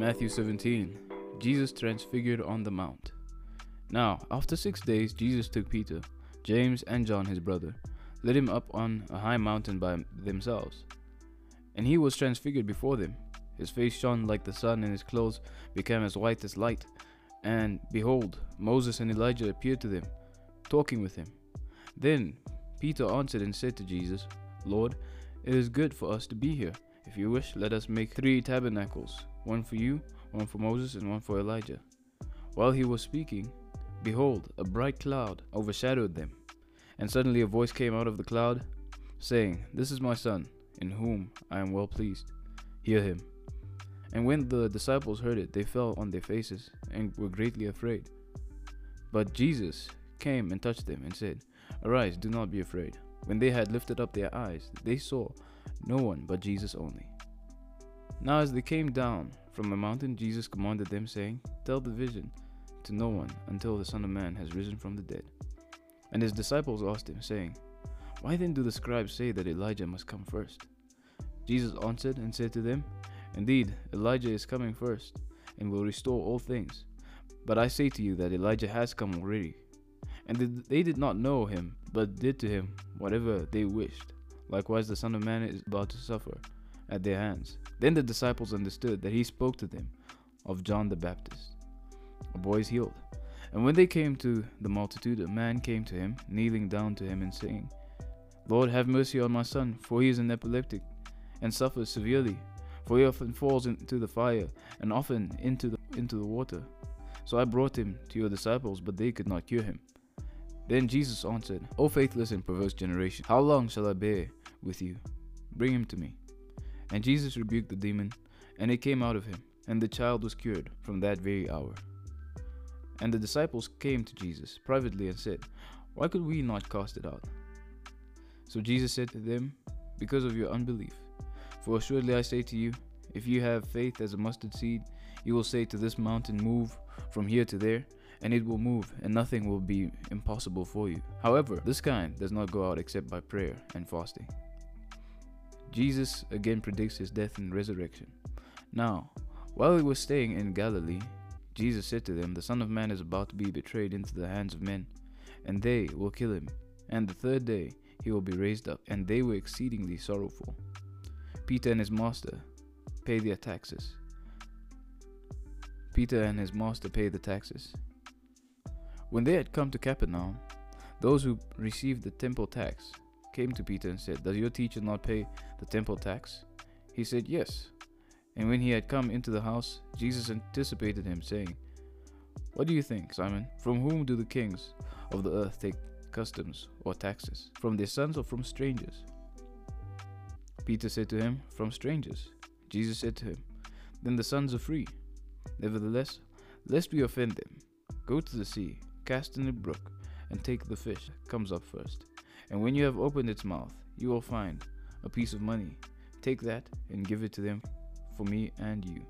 Matthew 17 Jesus transfigured on the mount. Now, after six days, Jesus took Peter, James, and John his brother, led him up on a high mountain by themselves. And he was transfigured before them. His face shone like the sun, and his clothes became as white as light. And behold, Moses and Elijah appeared to them, talking with him. Then Peter answered and said to Jesus, Lord, it is good for us to be here. If you wish, let us make three tabernacles one for you, one for Moses, and one for Elijah. While he was speaking, behold, a bright cloud overshadowed them. And suddenly a voice came out of the cloud, saying, This is my Son, in whom I am well pleased. Hear him. And when the disciples heard it, they fell on their faces and were greatly afraid. But Jesus came and touched them and said, Arise, do not be afraid. When they had lifted up their eyes, they saw no one but Jesus only. Now, as they came down from the mountain, Jesus commanded them, saying, Tell the vision to no one until the Son of Man has risen from the dead. And his disciples asked him, saying, Why then do the scribes say that Elijah must come first? Jesus answered and said to them, Indeed, Elijah is coming first, and will restore all things. But I say to you that Elijah has come already. And they did not know him, but did to him whatever they wished. Likewise, the Son of Man is about to suffer at their hands. Then the disciples understood that he spoke to them of John the Baptist. A boy is healed. And when they came to the multitude, a man came to him, kneeling down to him and saying, Lord, have mercy on my son, for he is an epileptic and suffers severely. For he often falls into the fire and often into the, into the water. So I brought him to your disciples, but they could not cure him. Then Jesus answered, O faithless and perverse generation, how long shall I bear with you? Bring him to me. And Jesus rebuked the demon, and it came out of him, and the child was cured from that very hour. And the disciples came to Jesus privately and said, Why could we not cast it out? So Jesus said to them, Because of your unbelief. For assuredly I say to you, if you have faith as a mustard seed, you will say to this mountain, Move from here to there, and it will move, and nothing will be impossible for you. However, this kind does not go out except by prayer and fasting. Jesus again predicts his death and resurrection. Now, while he was staying in Galilee, Jesus said to them, The Son of Man is about to be betrayed into the hands of men, and they will kill him. And the third day he will be raised up. And they were exceedingly sorrowful. Peter and his master pay their taxes. Peter and his master pay the taxes. When they had come to Capernaum, those who received the temple tax came to Peter and said, Does your teacher not pay the temple tax? He said, Yes. And when he had come into the house, Jesus anticipated him, saying, What do you think, Simon? From whom do the kings of the earth take customs or taxes? From their sons or from strangers? Peter said to him, From strangers. Jesus said to him, Then the sons are free. Nevertheless, lest we offend them, go to the sea, cast in a brook, and take the fish that comes up first. And when you have opened its mouth, you will find a piece of money. Take that and give it to them for me and you.